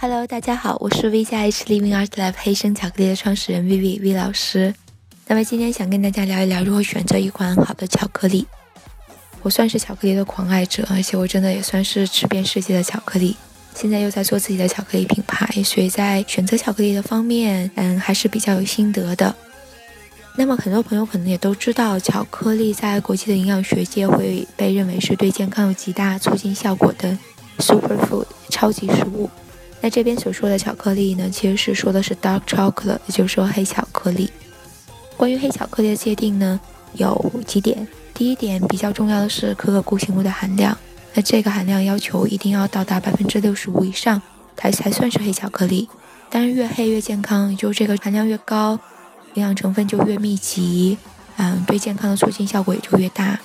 Hello，大家好，我是 V 加 H Living Art Lab 黑生巧克力的创始人 Vivi V 老师。那么今天想跟大家聊一聊如何选择一款好的巧克力。我算是巧克力的狂爱者，而且我真的也算是吃遍世界的巧克力。现在又在做自己的巧克力品牌，所以在选择巧克力的方面，嗯，还是比较有心得的。那么很多朋友可能也都知道，巧克力在国际的营养学界会被认为是对健康有极大促进效果的 superfood 超级食物。那这边所说的巧克力呢，其实是说的是 dark chocolate，也就是说黑巧克力。关于黑巧克力的界定呢，有几点。第一点比较重要的是可可固形物的含量，那这个含量要求一定要到达百分之六十五以上，它才算是黑巧克力。当然越黑越健康，也就这个含量越高，营养成分就越密集，嗯，对健康的促进效果也就越大。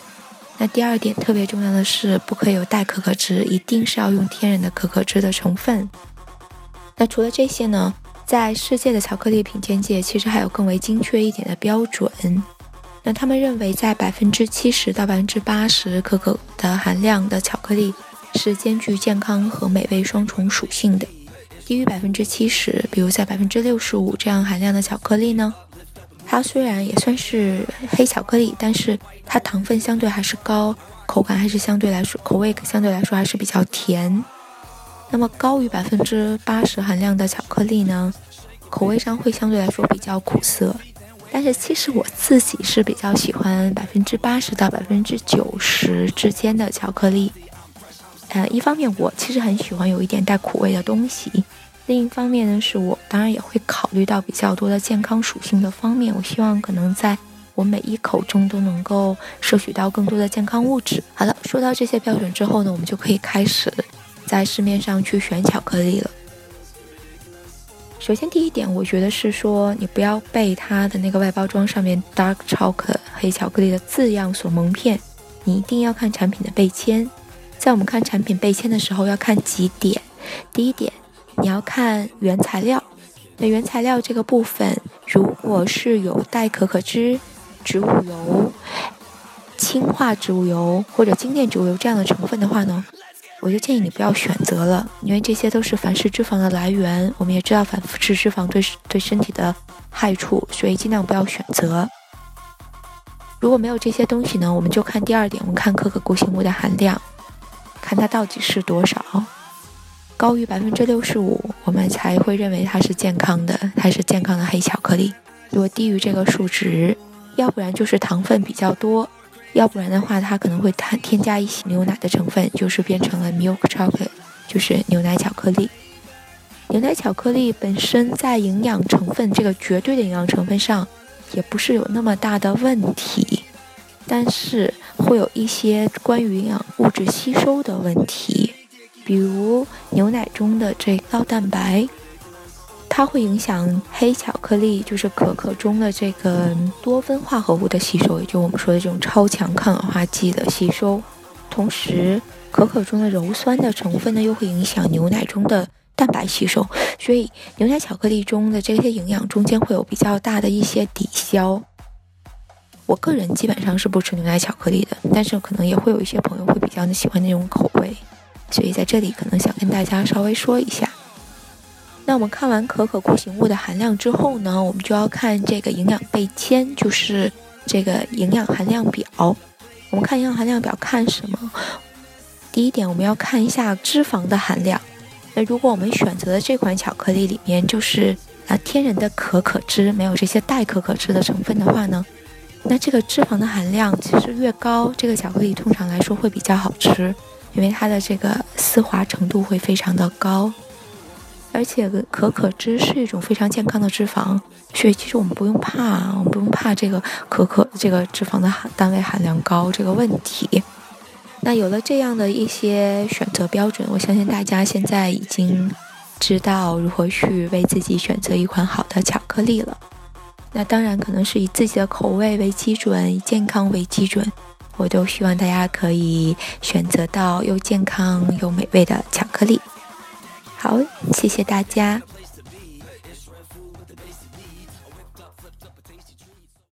那第二点特别重要的是，不可以有代可可脂，一定是要用天然的可可脂的成分。那除了这些呢，在世界的巧克力品鉴界，其实还有更为精确一点的标准。那他们认为，在百分之七十到百分之八十可可的含量的巧克力是兼具健康和美味双重属性的。低于百分之七十，比如在百分之六十五这样含量的巧克力呢，它虽然也算是黑巧克力，但是它糖分相对还是高，口感还是相对来说口味相对来说还是比较甜。那么高于百分之八十含量的巧克力呢，口味上会相对来说比较苦涩。但是其实我自己是比较喜欢百分之八十到百分之九十之间的巧克力。呃，一方面我其实很喜欢有一点带苦味的东西，另一方面呢，是我当然也会考虑到比较多的健康属性的方面。我希望可能在我每一口中都能够摄取到更多的健康物质。好了，说到这些标准之后呢，我们就可以开始。在市面上去选巧克力了。首先，第一点，我觉得是说，你不要被它的那个外包装上面 “dark chocolate” 黑巧克力的字样所蒙骗，你一定要看产品的背签。在我们看产品背签的时候，要看几点。第一点，你要看原材料。那原材料这个部分，如果是有带可可脂、植物油、氢化植物油或者精炼植物油这样的成分的话呢？我就建议你不要选择了，因为这些都是反式脂肪的来源。我们也知道反式脂肪对对身体的害处，所以尽量不要选择。如果没有这些东西呢，我们就看第二点，我们看可可固形物的含量，看它到底是多少。高于百分之六十五，我们才会认为它是健康的，它是健康的黑巧克力。如果低于这个数值，要不然就是糖分比较多。要不然的话，它可能会添添加一些牛奶的成分，就是变成了 milk chocolate，就是牛奶巧克力。牛奶巧克力本身在营养成分这个绝对的营养成分上，也不是有那么大的问题，但是会有一些关于营养物质吸收的问题，比如牛奶中的这高蛋白。它会影响黑巧克力，就是可可中的这个多酚化合物的吸收，也就我们说的这种超强抗氧化剂的吸收。同时，可可中的鞣酸的成分呢，又会影响牛奶中的蛋白吸收。所以，牛奶巧克力中的这些营养中间会有比较大的一些抵消。我个人基本上是不吃牛奶巧克力的，但是可能也会有一些朋友会比较的喜欢那种口味，所以在这里可能想跟大家稍微说一下。那我们看完可可固形物的含量之后呢，我们就要看这个营养背签，就是这个营养含量表。我们看营养含量表看什么？第一点，我们要看一下脂肪的含量。那如果我们选择的这款巧克力里面就是啊天然的可可脂，没有这些代可可脂的成分的话呢，那这个脂肪的含量其实越高，这个巧克力通常来说会比较好吃，因为它的这个丝滑程度会非常的高。而且可可脂是一种非常健康的脂肪，所以其实我们不用怕，我们不用怕这个可可这个脂肪的含单位含量高这个问题。那有了这样的一些选择标准，我相信大家现在已经知道如何去为自己选择一款好的巧克力了。那当然可能是以自己的口味为基准，以健康为基准，我都希望大家可以选择到又健康又美味的巧克力。好，谢谢大家。